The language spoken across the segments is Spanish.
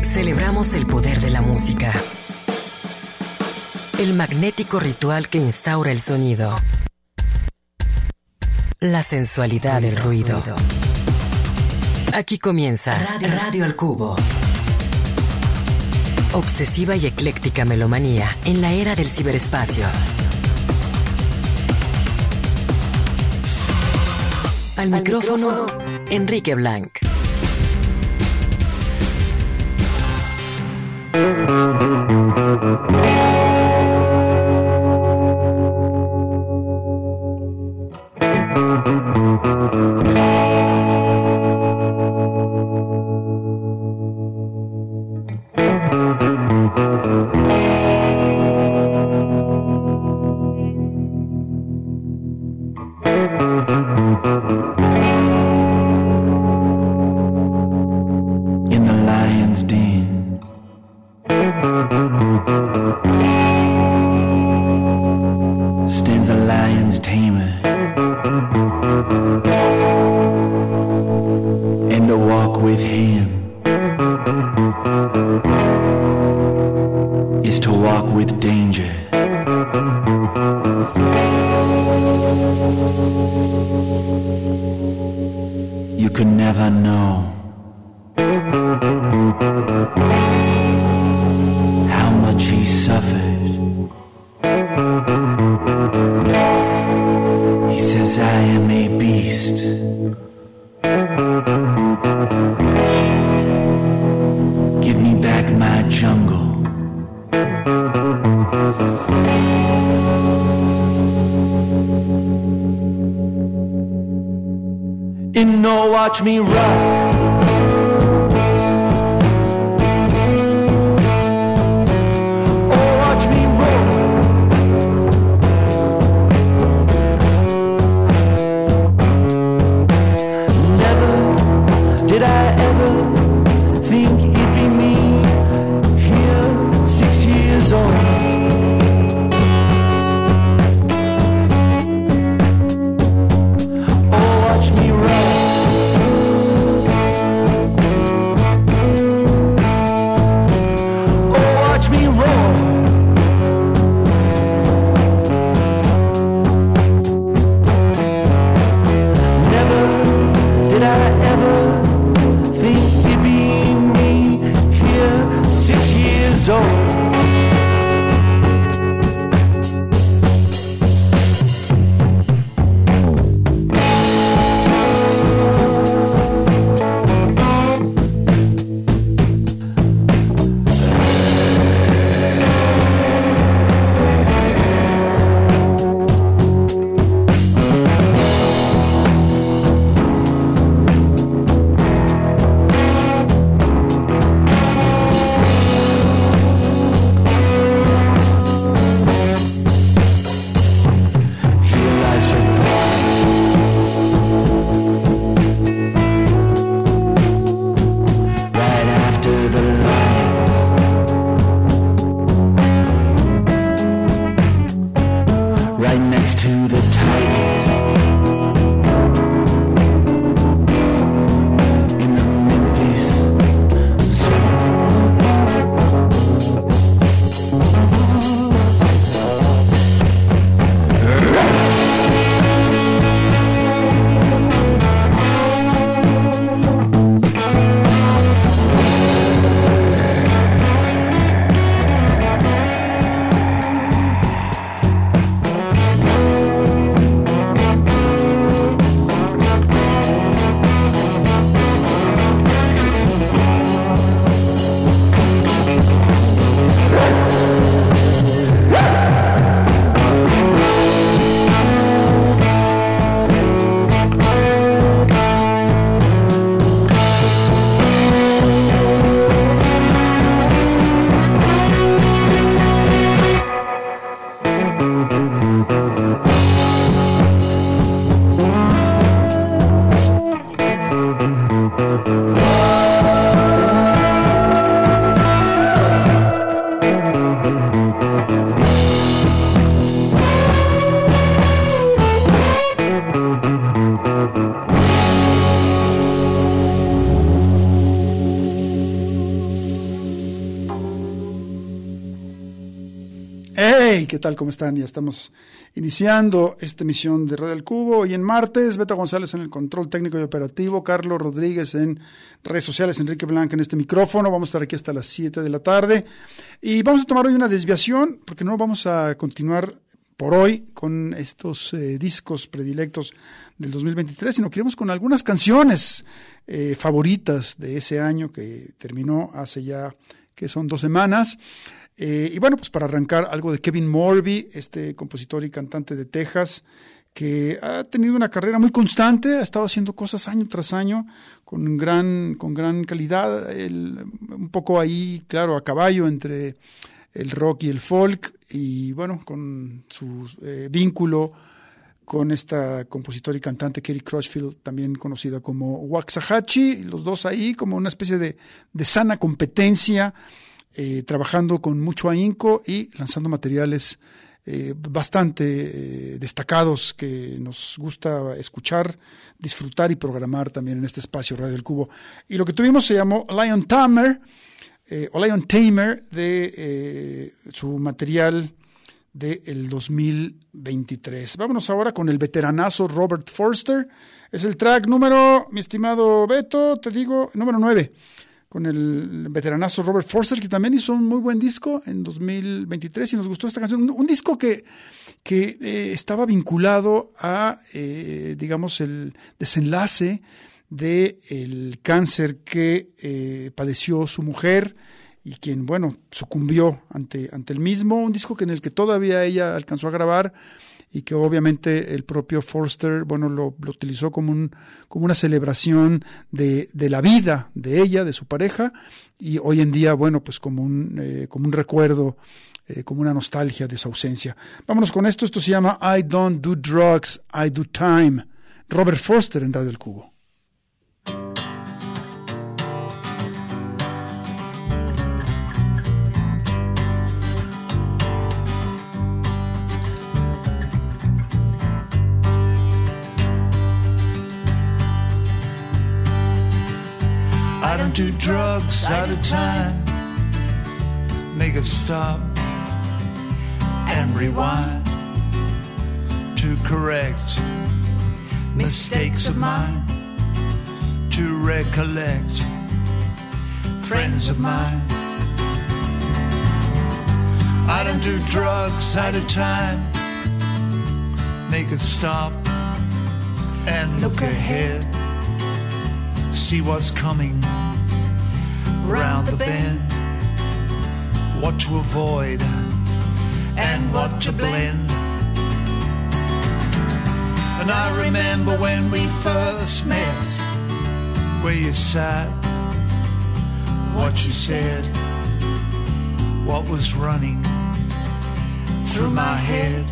Celebramos el poder de la música. El magnético ritual que instaura el sonido. La sensualidad del ruido. Aquí comienza Radio, Radio al Cubo. Obsesiva y ecléctica melomanía en la era del ciberespacio. Al micrófono, Enrique Blanc. Música me right. Thank you. ¿Qué tal? ¿Cómo están? Ya estamos iniciando esta emisión de Radio del Cubo. Hoy en martes, Beto González en el control técnico y operativo, Carlos Rodríguez en redes sociales, Enrique Blanca en este micrófono. Vamos a estar aquí hasta las 7 de la tarde. Y vamos a tomar hoy una desviación, porque no vamos a continuar por hoy con estos eh, discos predilectos del 2023, sino queremos con algunas canciones eh, favoritas de ese año que terminó hace ya, que son dos semanas. Eh, y bueno, pues para arrancar algo de Kevin Morby, este compositor y cantante de Texas, que ha tenido una carrera muy constante, ha estado haciendo cosas año tras año con gran, con gran calidad, un poco ahí, claro, a caballo entre el rock y el folk, y bueno, con su eh, vínculo con esta compositora y cantante Katie Crutchfield, también conocida como Waxahachie, los dos ahí como una especie de, de sana competencia eh, trabajando con mucho ahínco y lanzando materiales eh, bastante eh, destacados que nos gusta escuchar, disfrutar y programar también en este espacio Radio del Cubo. Y lo que tuvimos se llamó Lion Tamer, o Lion Tamer, de su material del 2023. Vámonos ahora con el veteranazo Robert Forster. Es el track número, mi estimado Beto, te digo, número 9 con el veteranazo Robert Forster, que también hizo un muy buen disco en 2023 y nos gustó esta canción. Un, disco que, que eh, estaba vinculado a, eh, digamos, el desenlace del el cáncer que eh, padeció su mujer y quien, bueno, sucumbió ante, ante el mismo. Un disco que en el que todavía ella alcanzó a grabar y que obviamente el propio Forster, bueno, lo, utilizó como, un, como una celebración de, de, la vida de ella, de su pareja, y hoy en día, bueno, pues como un, eh, como un recuerdo, eh, como una nostalgia de su ausencia. Vámonos con esto, esto se llama I Don't Do Drugs, I Do Time. Robert Forster en Radio del Cubo. Do drugs out of time. Make it stop and rewind to correct mistakes of mine, to recollect friends of mine. I don't do drugs out of time. Make it stop and look ahead. See what's coming round the bend. What to avoid and what to blend. And I remember when we first met, where you sat, what you said, what was running through my head,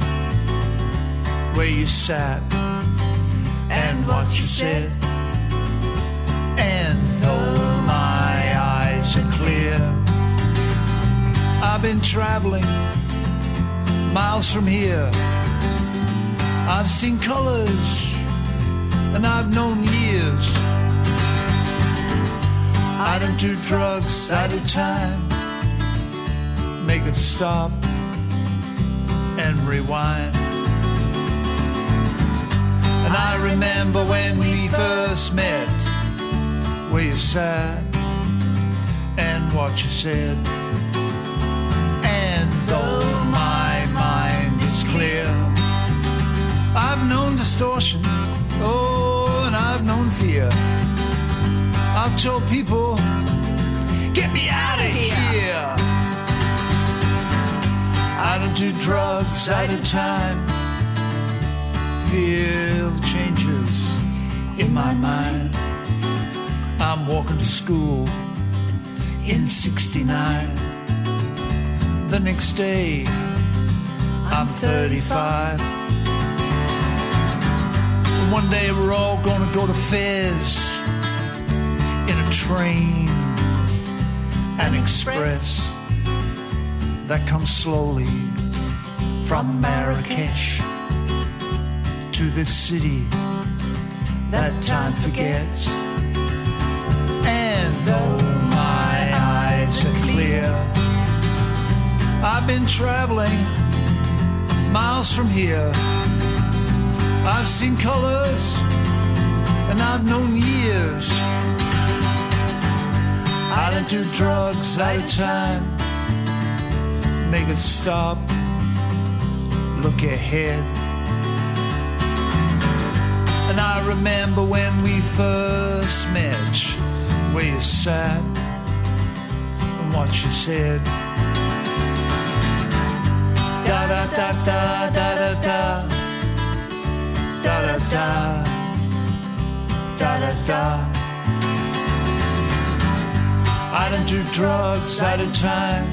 where you sat, and what you said. And though I've been traveling miles from here. I've seen colors and I've known years. I don't do drugs at a time. Make it stop and rewind. And I remember when we first met, where you sat and what you said. I've known distortion, oh, and I've known fear. I've told people, get me out of here. I don't do drugs at a time. Feel changes in my mind. I'm walking to school in 69. The next day, I'm 35. One day we're all gonna go to Fez in a train, an express that comes slowly from Marrakesh to this city that time forgets. And though my eyes are clear. I've been traveling miles from here. I've seen colors and I've known years. I don't do drugs out of time. Make it stop. Look ahead. And I remember when we first met, where you sat and what you said. Da da da da da da da da da da da da da. I don't do drugs out of time.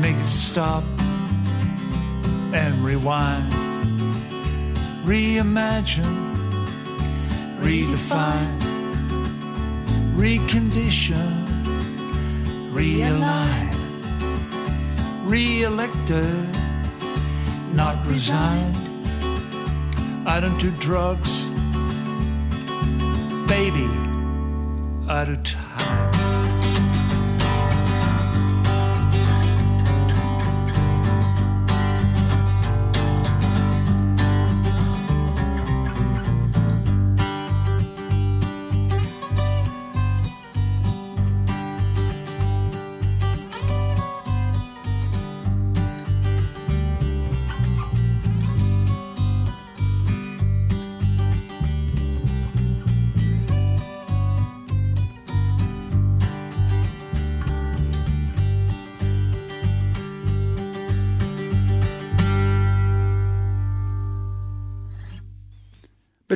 Make it stop and rewind. Reimagine, redefine, recondition, realign, re-elected, not resigned. I don't do drugs, baby, out of time.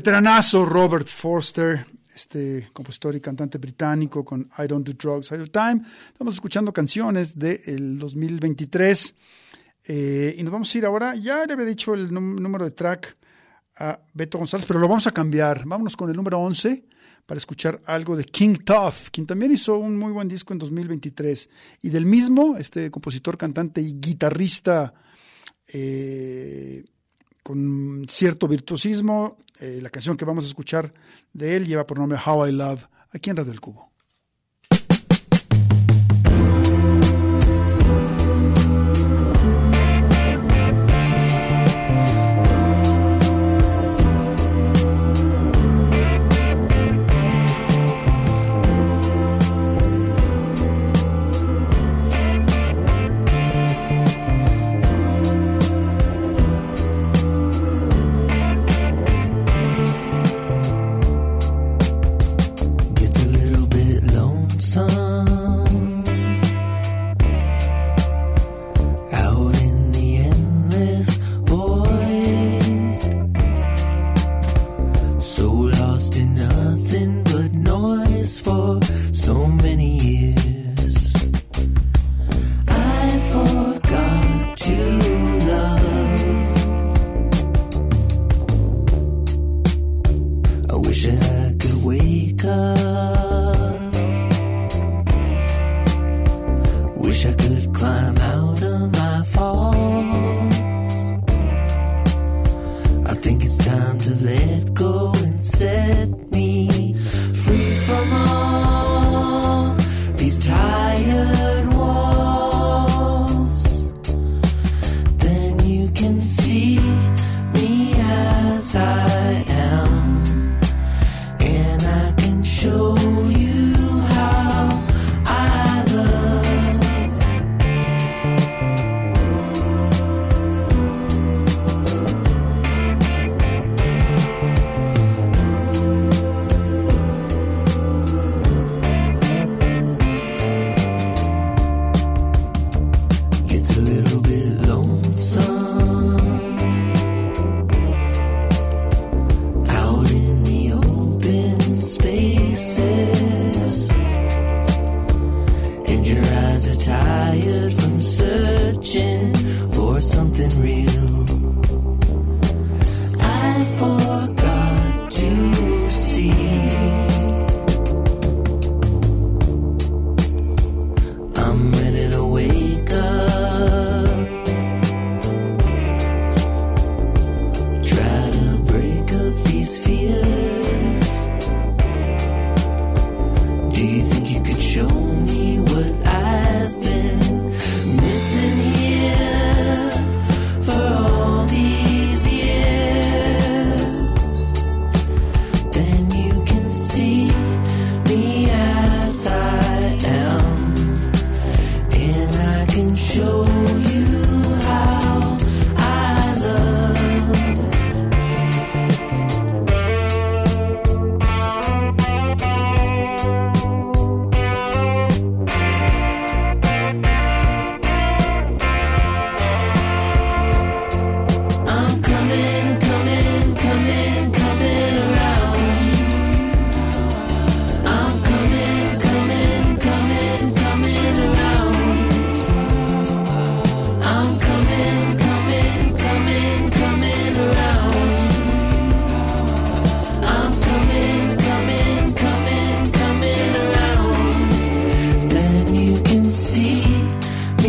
Veteranazo Robert Forster, este compositor y cantante británico con I Don't Do Drugs All the Time. Estamos escuchando canciones del 2023 eh, y nos vamos a ir ahora. Ya le había dicho el número de track a Beto González, pero lo vamos a cambiar. Vámonos con el número 11 para escuchar algo de King Tough, quien también hizo un muy buen disco en 2023. Y del mismo, este compositor, cantante y guitarrista eh, con cierto virtuosismo. Eh, la canción que vamos a escuchar de él lleva por nombre How I Love, aquí en Radio del Cubo.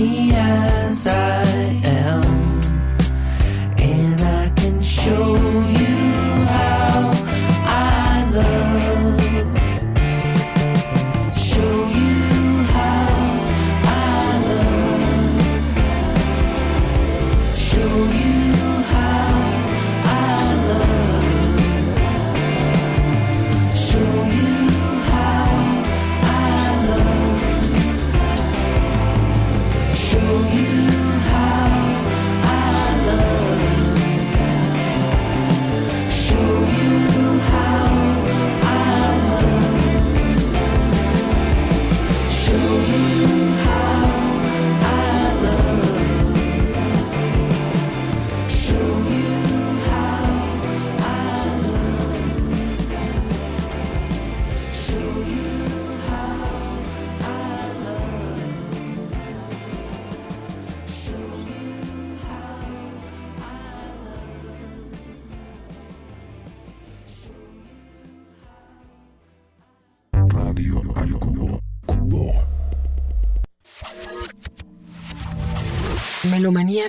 me as I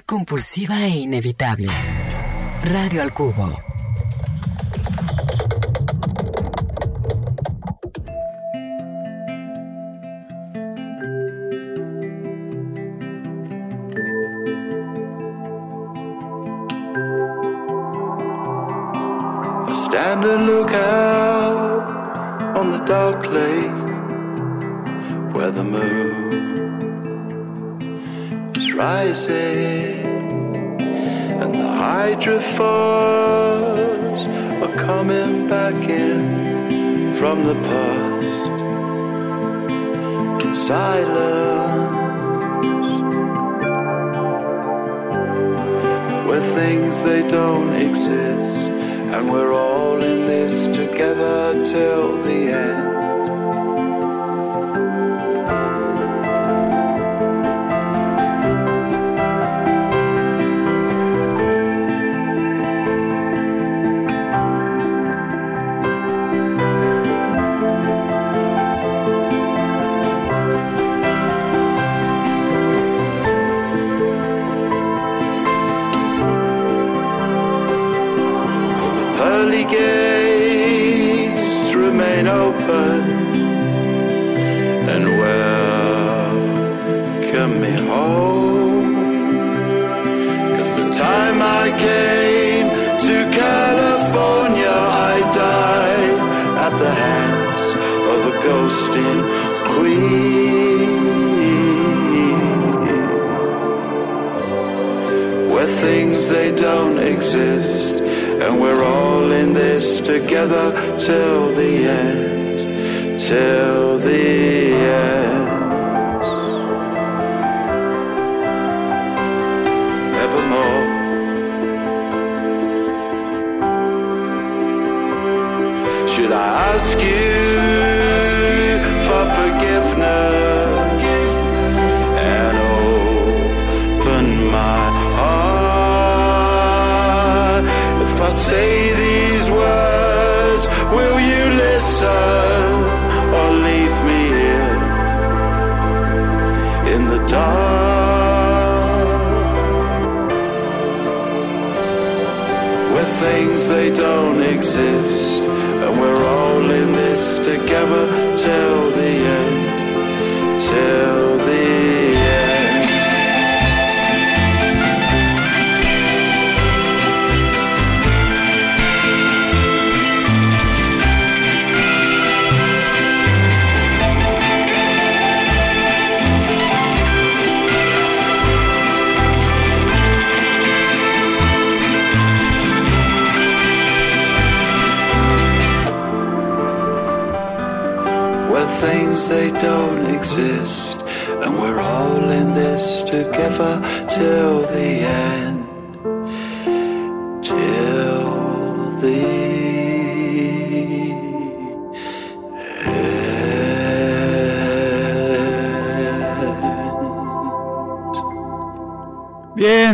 Compulsiva e inevitable. Radio al Cubo. Stand and look out on the dark lake where the moon is rising and the hydrophores are coming back in from the past. In silence where things they don't exist and we're all in this together till the end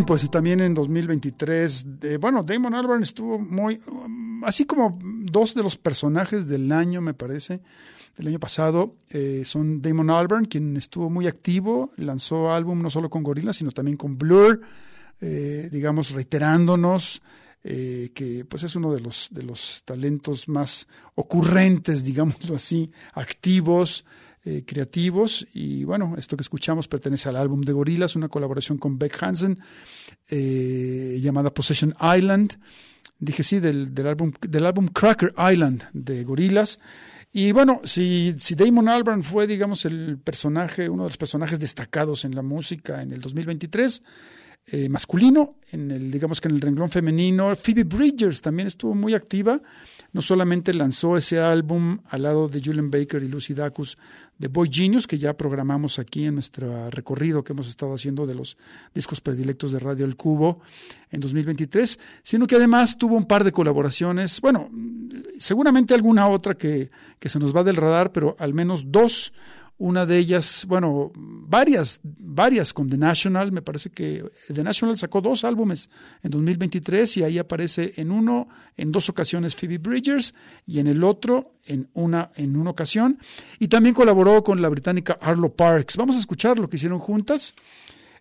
pues también en 2023, eh, bueno, Damon Albarn estuvo muy, así como dos de los personajes del año, me parece, del año pasado, eh, son Damon Albarn, quien estuvo muy activo, lanzó álbum no solo con Gorillaz, sino también con Blur, eh, digamos, reiterándonos eh, que pues es uno de los, de los talentos más ocurrentes, digámoslo así, activos, eh, creativos. Y bueno, esto que escuchamos pertenece al álbum de Gorillaz, una colaboración con Beck Hansen eh, llamada Possession Island. Dije sí, del, del, álbum, del álbum Cracker Island de Gorillaz. Y bueno, si, si Damon Albarn fue, digamos, el personaje, uno de los personajes destacados en la música en el 2023, eh, masculino, en el, digamos que en el renglón femenino, Phoebe Bridgers también estuvo muy activa. No solamente lanzó ese álbum al lado de Julian Baker y Lucy Dacus de Boy Genius, que ya programamos aquí en nuestro recorrido que hemos estado haciendo de los discos predilectos de Radio El Cubo en 2023, sino que además tuvo un par de colaboraciones, bueno, seguramente alguna otra que, que se nos va del radar, pero al menos dos una de ellas, bueno, varias, varias con The National, me parece que The National sacó dos álbumes en 2023 y ahí aparece en uno, en dos ocasiones Phoebe Bridgers y en el otro en una, en una ocasión. Y también colaboró con la británica Arlo Parks. Vamos a escuchar lo que hicieron juntas.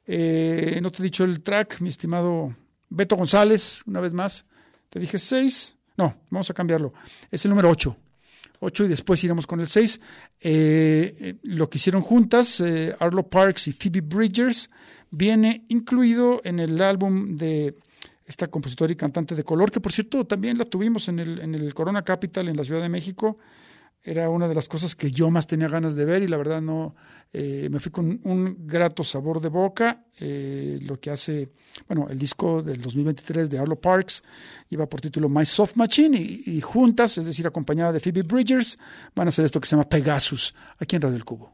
Eh, no te he dicho el track, mi estimado Beto González, una vez más. Te dije seis. No, vamos a cambiarlo. Es el número ocho. 8 y después iremos con el 6. Eh, lo que hicieron juntas, eh, Arlo Parks y Phoebe Bridgers, viene incluido en el álbum de esta compositora y cantante de color, que por cierto también la tuvimos en el, en el Corona Capital en la Ciudad de México era una de las cosas que yo más tenía ganas de ver y la verdad no eh, me fui con un grato sabor de boca. Eh, lo que hace, bueno, el disco del 2023 de Arlo Parks lleva por título My Soft Machine y, juntas, es decir, acompañada de Phoebe Bridgers, van a hacer esto que se llama Pegasus aquí en Radio del Cubo.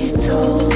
you told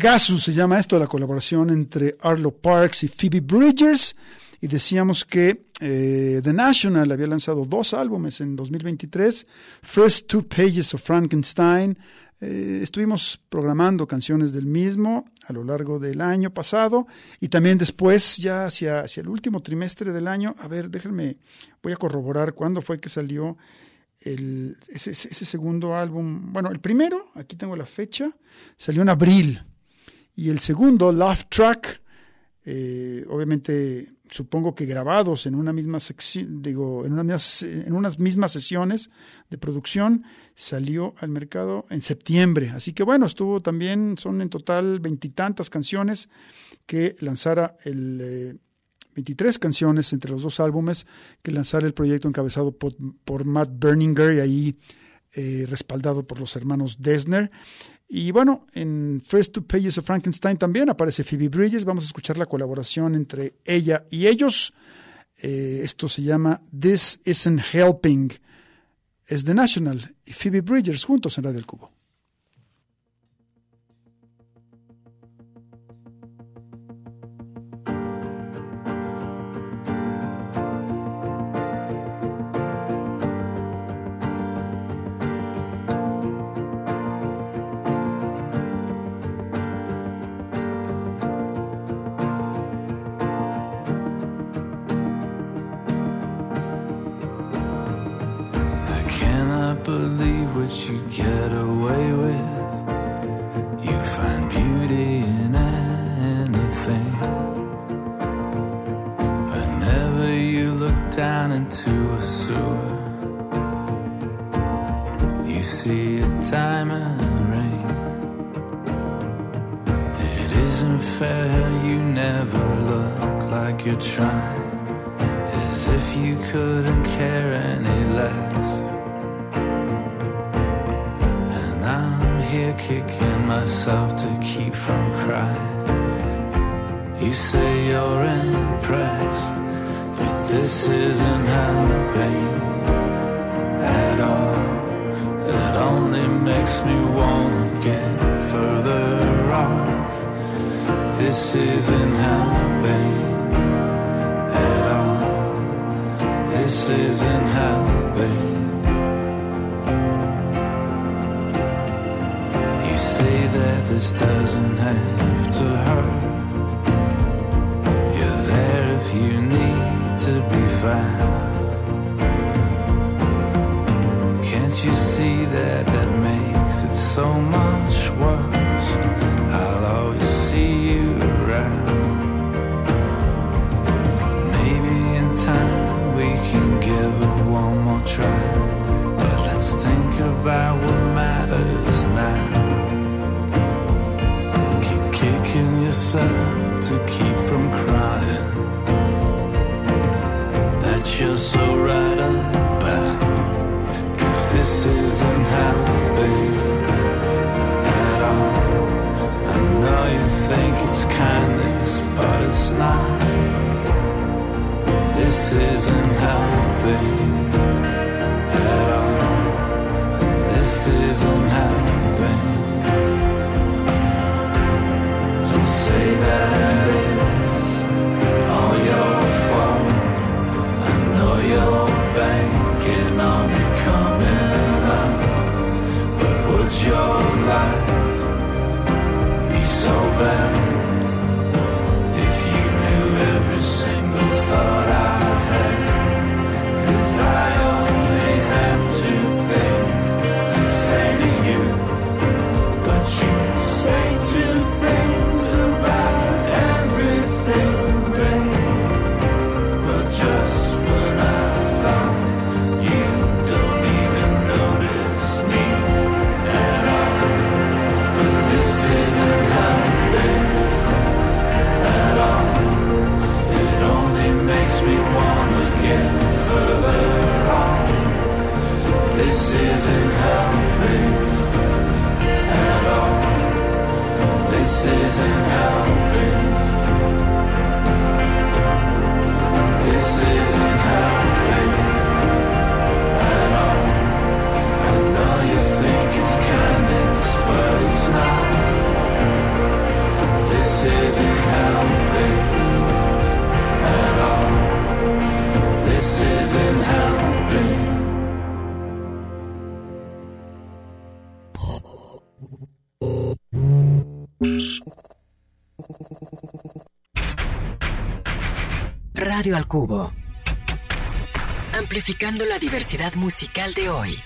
Pegasus se llama esto, la colaboración entre Arlo Parks y Phoebe Bridgers. Y decíamos que eh, The National había lanzado dos álbumes en 2023, First Two Pages of Frankenstein. Eh, estuvimos programando canciones del mismo a lo largo del año pasado y también después, ya hacia, hacia el último trimestre del año. A ver, déjenme, voy a corroborar cuándo fue que salió ese segundo álbum. Bueno, el primero, aquí tengo la fecha, salió en abril y el segundo, Love Track, eh, obviamente supongo que grabados en una misma sección, digo, en, en unas mismas sesiones de producción, salió al mercado en septiembre. Así que bueno, estuvo también, son en total veintitantas canciones que lanzara el... 23 eh, canciones entre los dos álbumes que lanzara el proyecto encabezado por, por Matt Berninger y ahí eh, respaldado por los hermanos Desner. Y bueno, en First Two Pages of Frankenstein también aparece Phoebe Bridges. Vamos a escuchar la colaboración entre ella y ellos. Eh, esto se llama This Isn't Helping. Es The National y Phoebe Bridges juntos en Radio del Cubo. You get away with. You find beauty in anything. Whenever you look down into a sewer, you see a diamond ring. It isn't fair, you never look like you're trying. As if you couldn't care any less. Kicking myself to keep from crying. You say you're impressed, but this isn't helping at all. It only makes me wanna get further off. This isn't helping at all. This isn't helping. This doesn't have to hurt. You're there if you need to be found. Can't you see that that makes it so much worse? Yourself to keep from crying. That you're so right about. Cause this isn't helping at all. I know you think it's kindness, but it's not. This isn't helping at all. This isn't helping. love. Cubo. Amplificando la diversidad musical de hoy.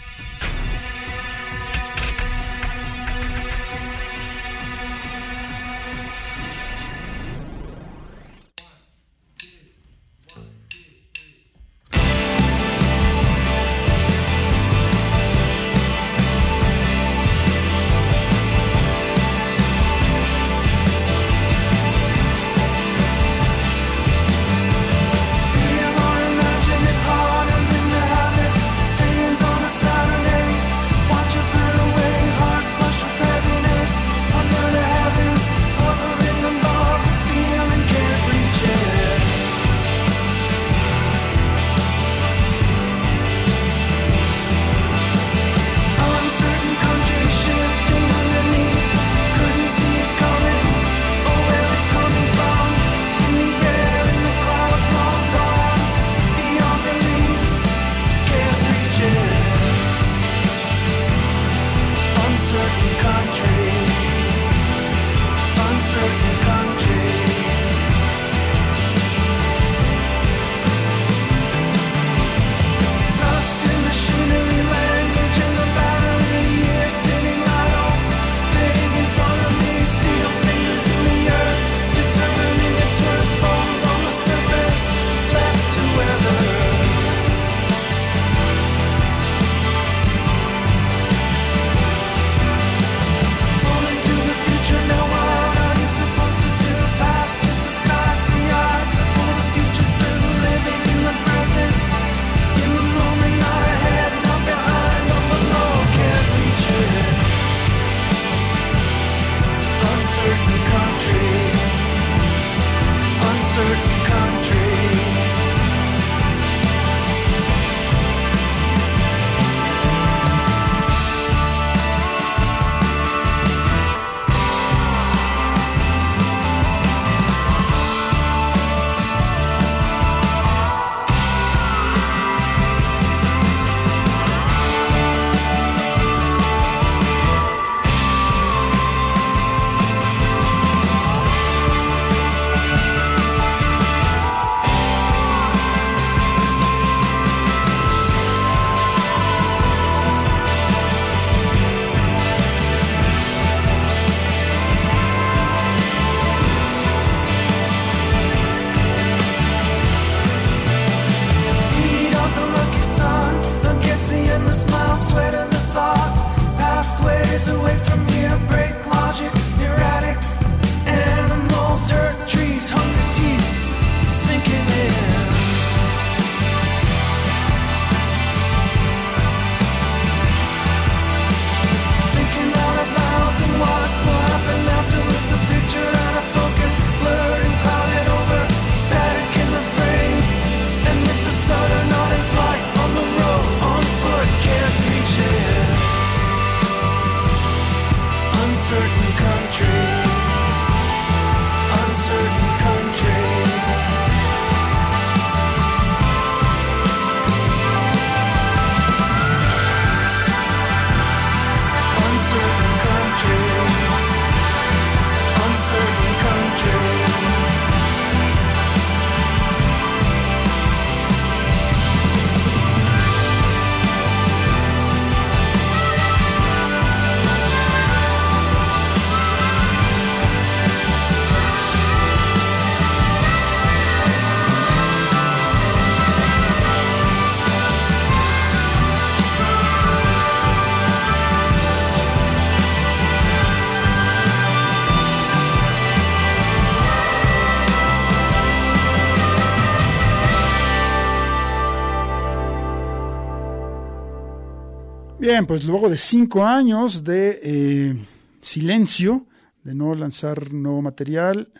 Bien, pues luego de cinco años de eh, silencio, de no lanzar nuevo material,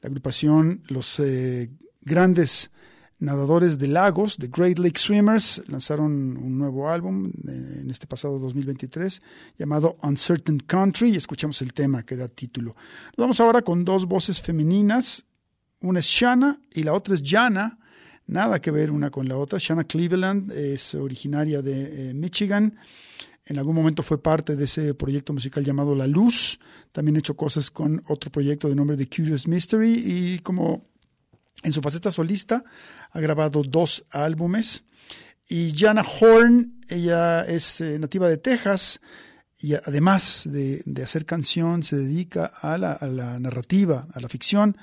la agrupación Los eh, Grandes Nadadores de Lagos, The Great Lake Swimmers, lanzaron un nuevo álbum eh, en este pasado 2023 llamado Uncertain Country y escuchamos el tema que da título. Vamos ahora con dos voces femeninas, una es Shanna y la otra es Jana, nada que ver una con la otra. Shanna Cleveland es originaria de Michigan. En algún momento fue parte de ese proyecto musical llamado La Luz. También ha hecho cosas con otro proyecto de nombre The Curious Mystery y como en su faceta solista ha grabado dos álbumes. Y Jana Horn, ella es eh, nativa de Texas y además de, de hacer canción se dedica a la, narrativa, a la ficción.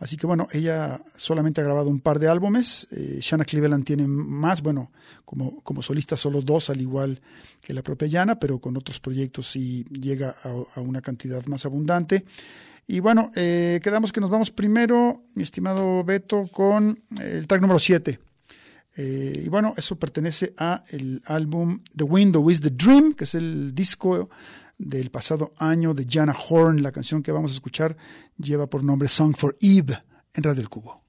Así que bueno, ella solamente ha grabado un par de álbumes. Eh, Shanna Cleveland tiene más, bueno, como, como solista solo dos, al igual que la propia Jana, pero con otros proyectos sí llega a, a una cantidad más abundante. Y bueno, eh, quedamos que nos vamos primero, mi estimado Beto, con el track número 7. Eh, y bueno, eso pertenece a el álbum The Window is the Dream, que es el disco del pasado año de Jana Horn. La canción que vamos a escuchar lleva por nombre Song for Eve en Radio del Cubo.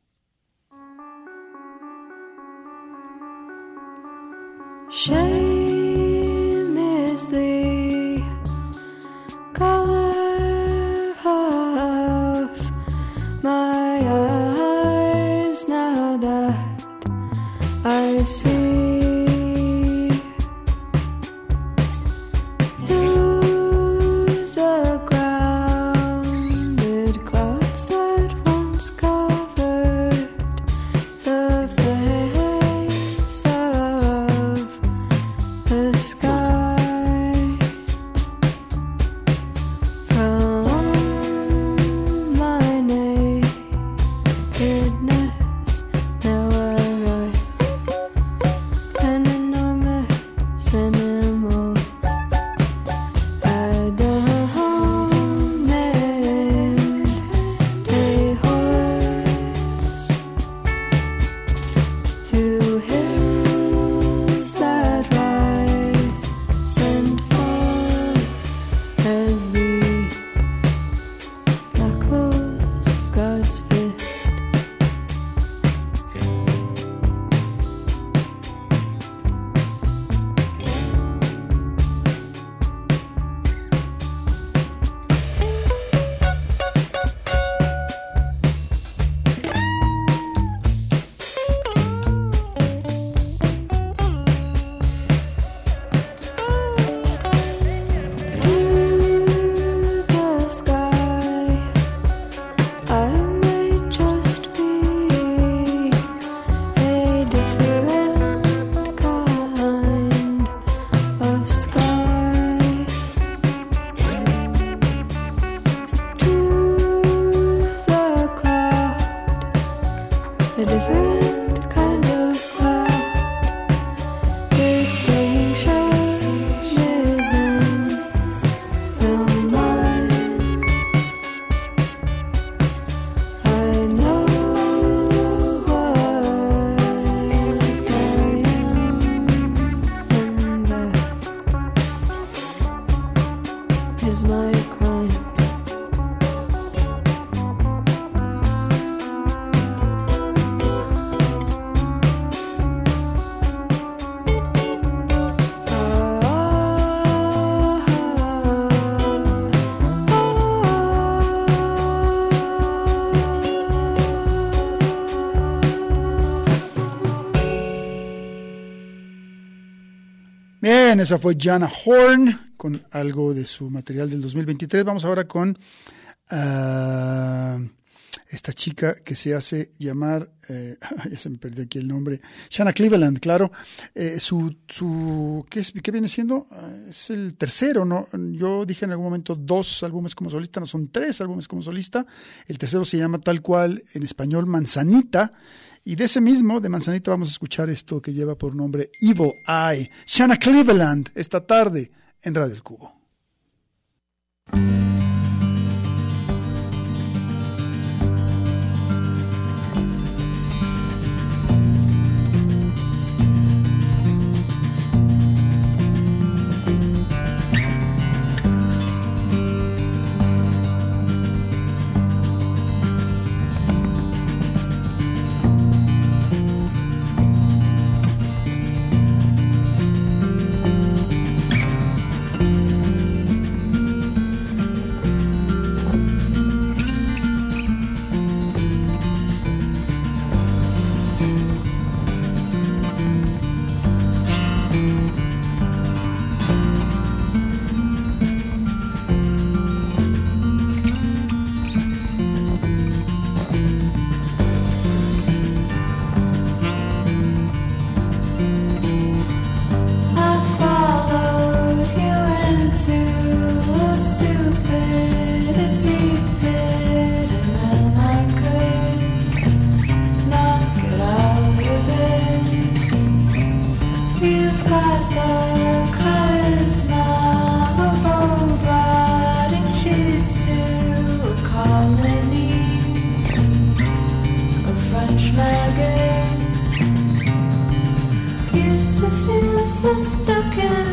Bien, esa fue Jana Horn con algo de su material del 2023. Vamos ahora con ah, esta chica que se hace llamar, eh, ya se me perdió aquí el nombre, Shanna Cleveland, claro. Eh, su, su ¿qué, qué viene siendo? Ah, es el tercero, ¿no? Yo dije en algún momento dos álbumes como solista, no son tres álbumes como solista. El tercero se llama tal cual en español Manzanita. Y de ese mismo, de Manzanita, vamos a escuchar esto que lleva por nombre Evil Eye. Shanna Cleveland, esta tarde en Radio El Cubo. stuck in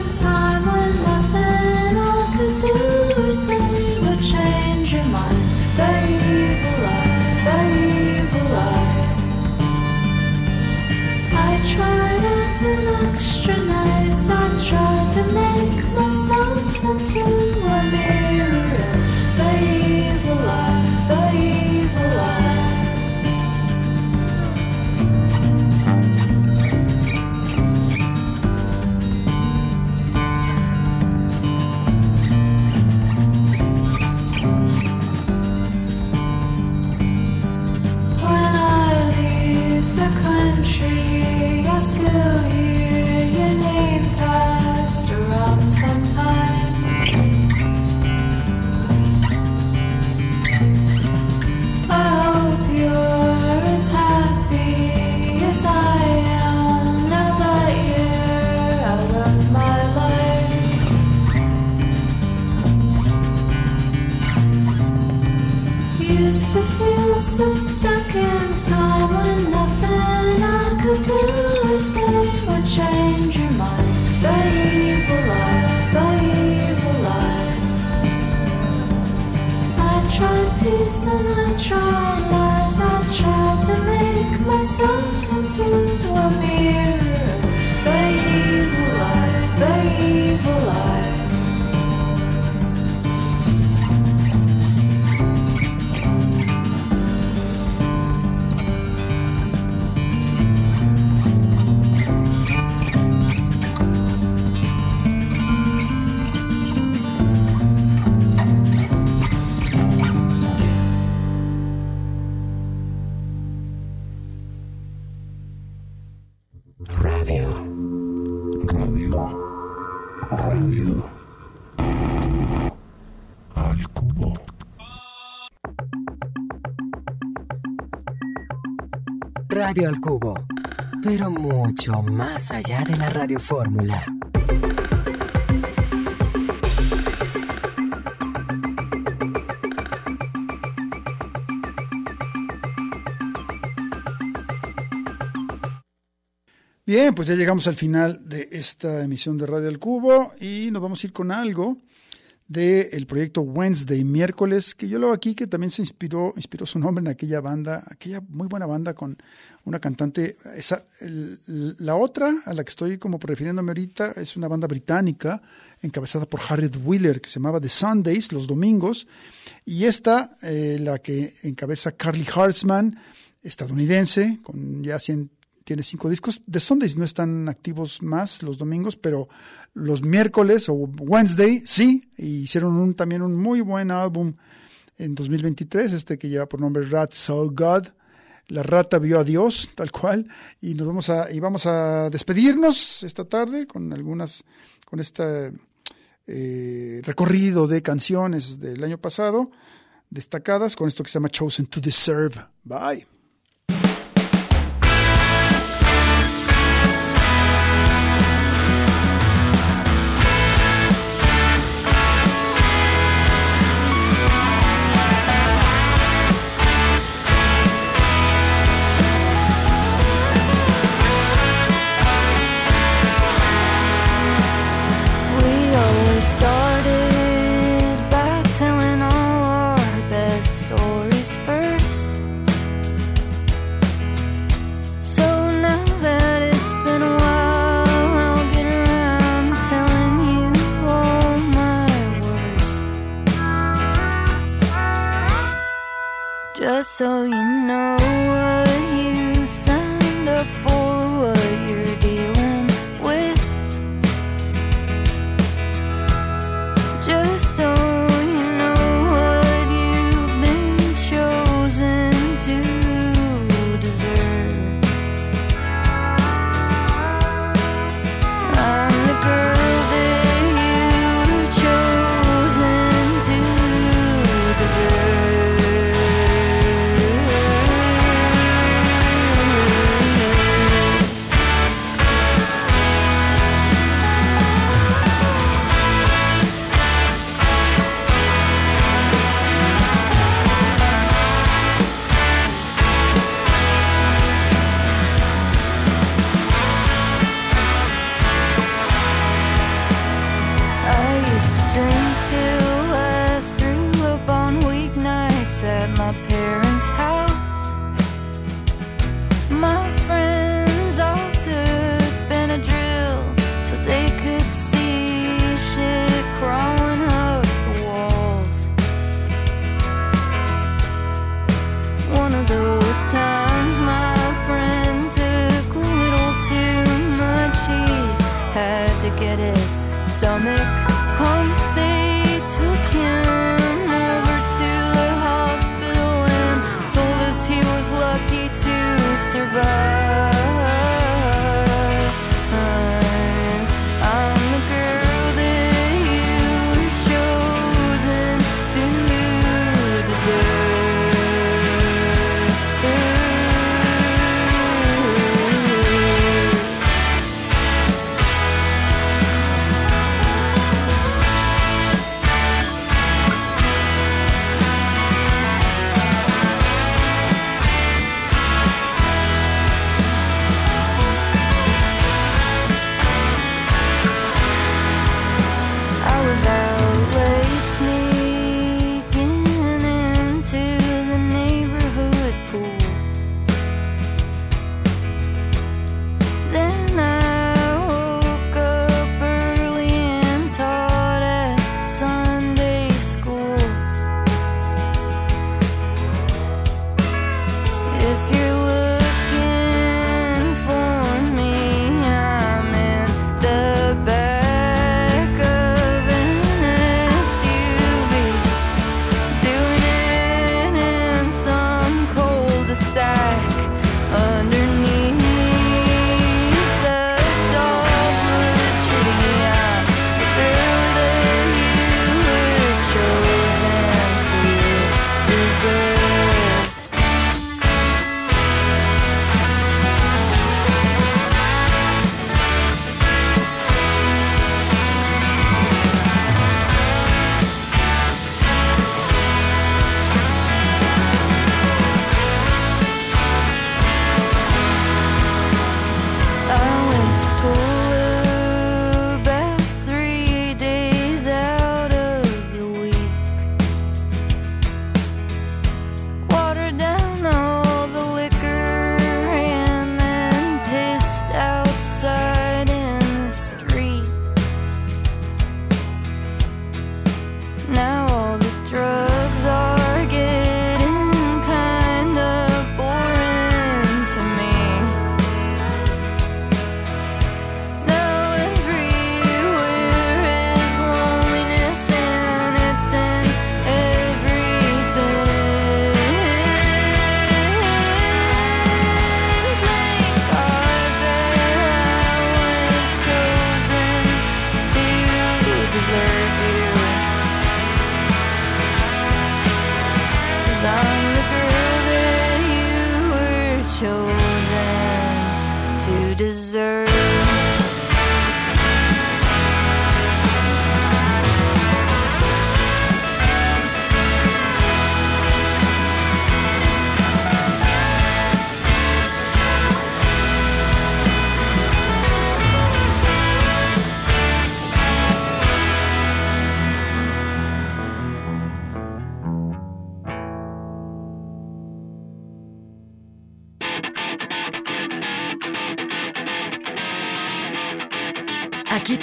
so Radio al Cubo, pero mucho más allá de la radiofórmula. Bien, pues ya llegamos al final de esta emisión de Radio al Cubo y nos vamos a ir con algo del proyecto Wednesday, miércoles, que yo lo aquí, que también se inspiró, inspiró su nombre en aquella banda, aquella muy buena banda con una cantante. Esa, la otra, a la que estoy como refiriéndome ahorita, es una banda británica encabezada por Harriet Wheeler, que se llamaba The Sundays, los domingos, y esta, eh, la que encabeza Carly Hartzman, estadounidense, con ya 100 tiene cinco discos. The Sundays no están activos más los domingos, pero los miércoles o Wednesday sí, y hicieron un, también un muy buen álbum en 2023, este que lleva por nombre Rat Saw God. La rata vio a Dios, tal cual, y nos vamos a, y vamos a despedirnos esta tarde con algunas, con este eh, recorrido de canciones del año pasado, destacadas, con esto que se llama Chosen to Deserve. Bye.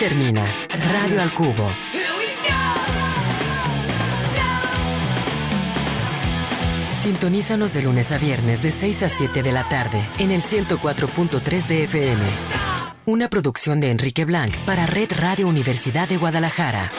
Termina Radio al Cubo. Sintonízanos de lunes a viernes de 6 a 7 de la tarde en el 104.3 de FM. Una producción de Enrique Blanc para Red Radio Universidad de Guadalajara.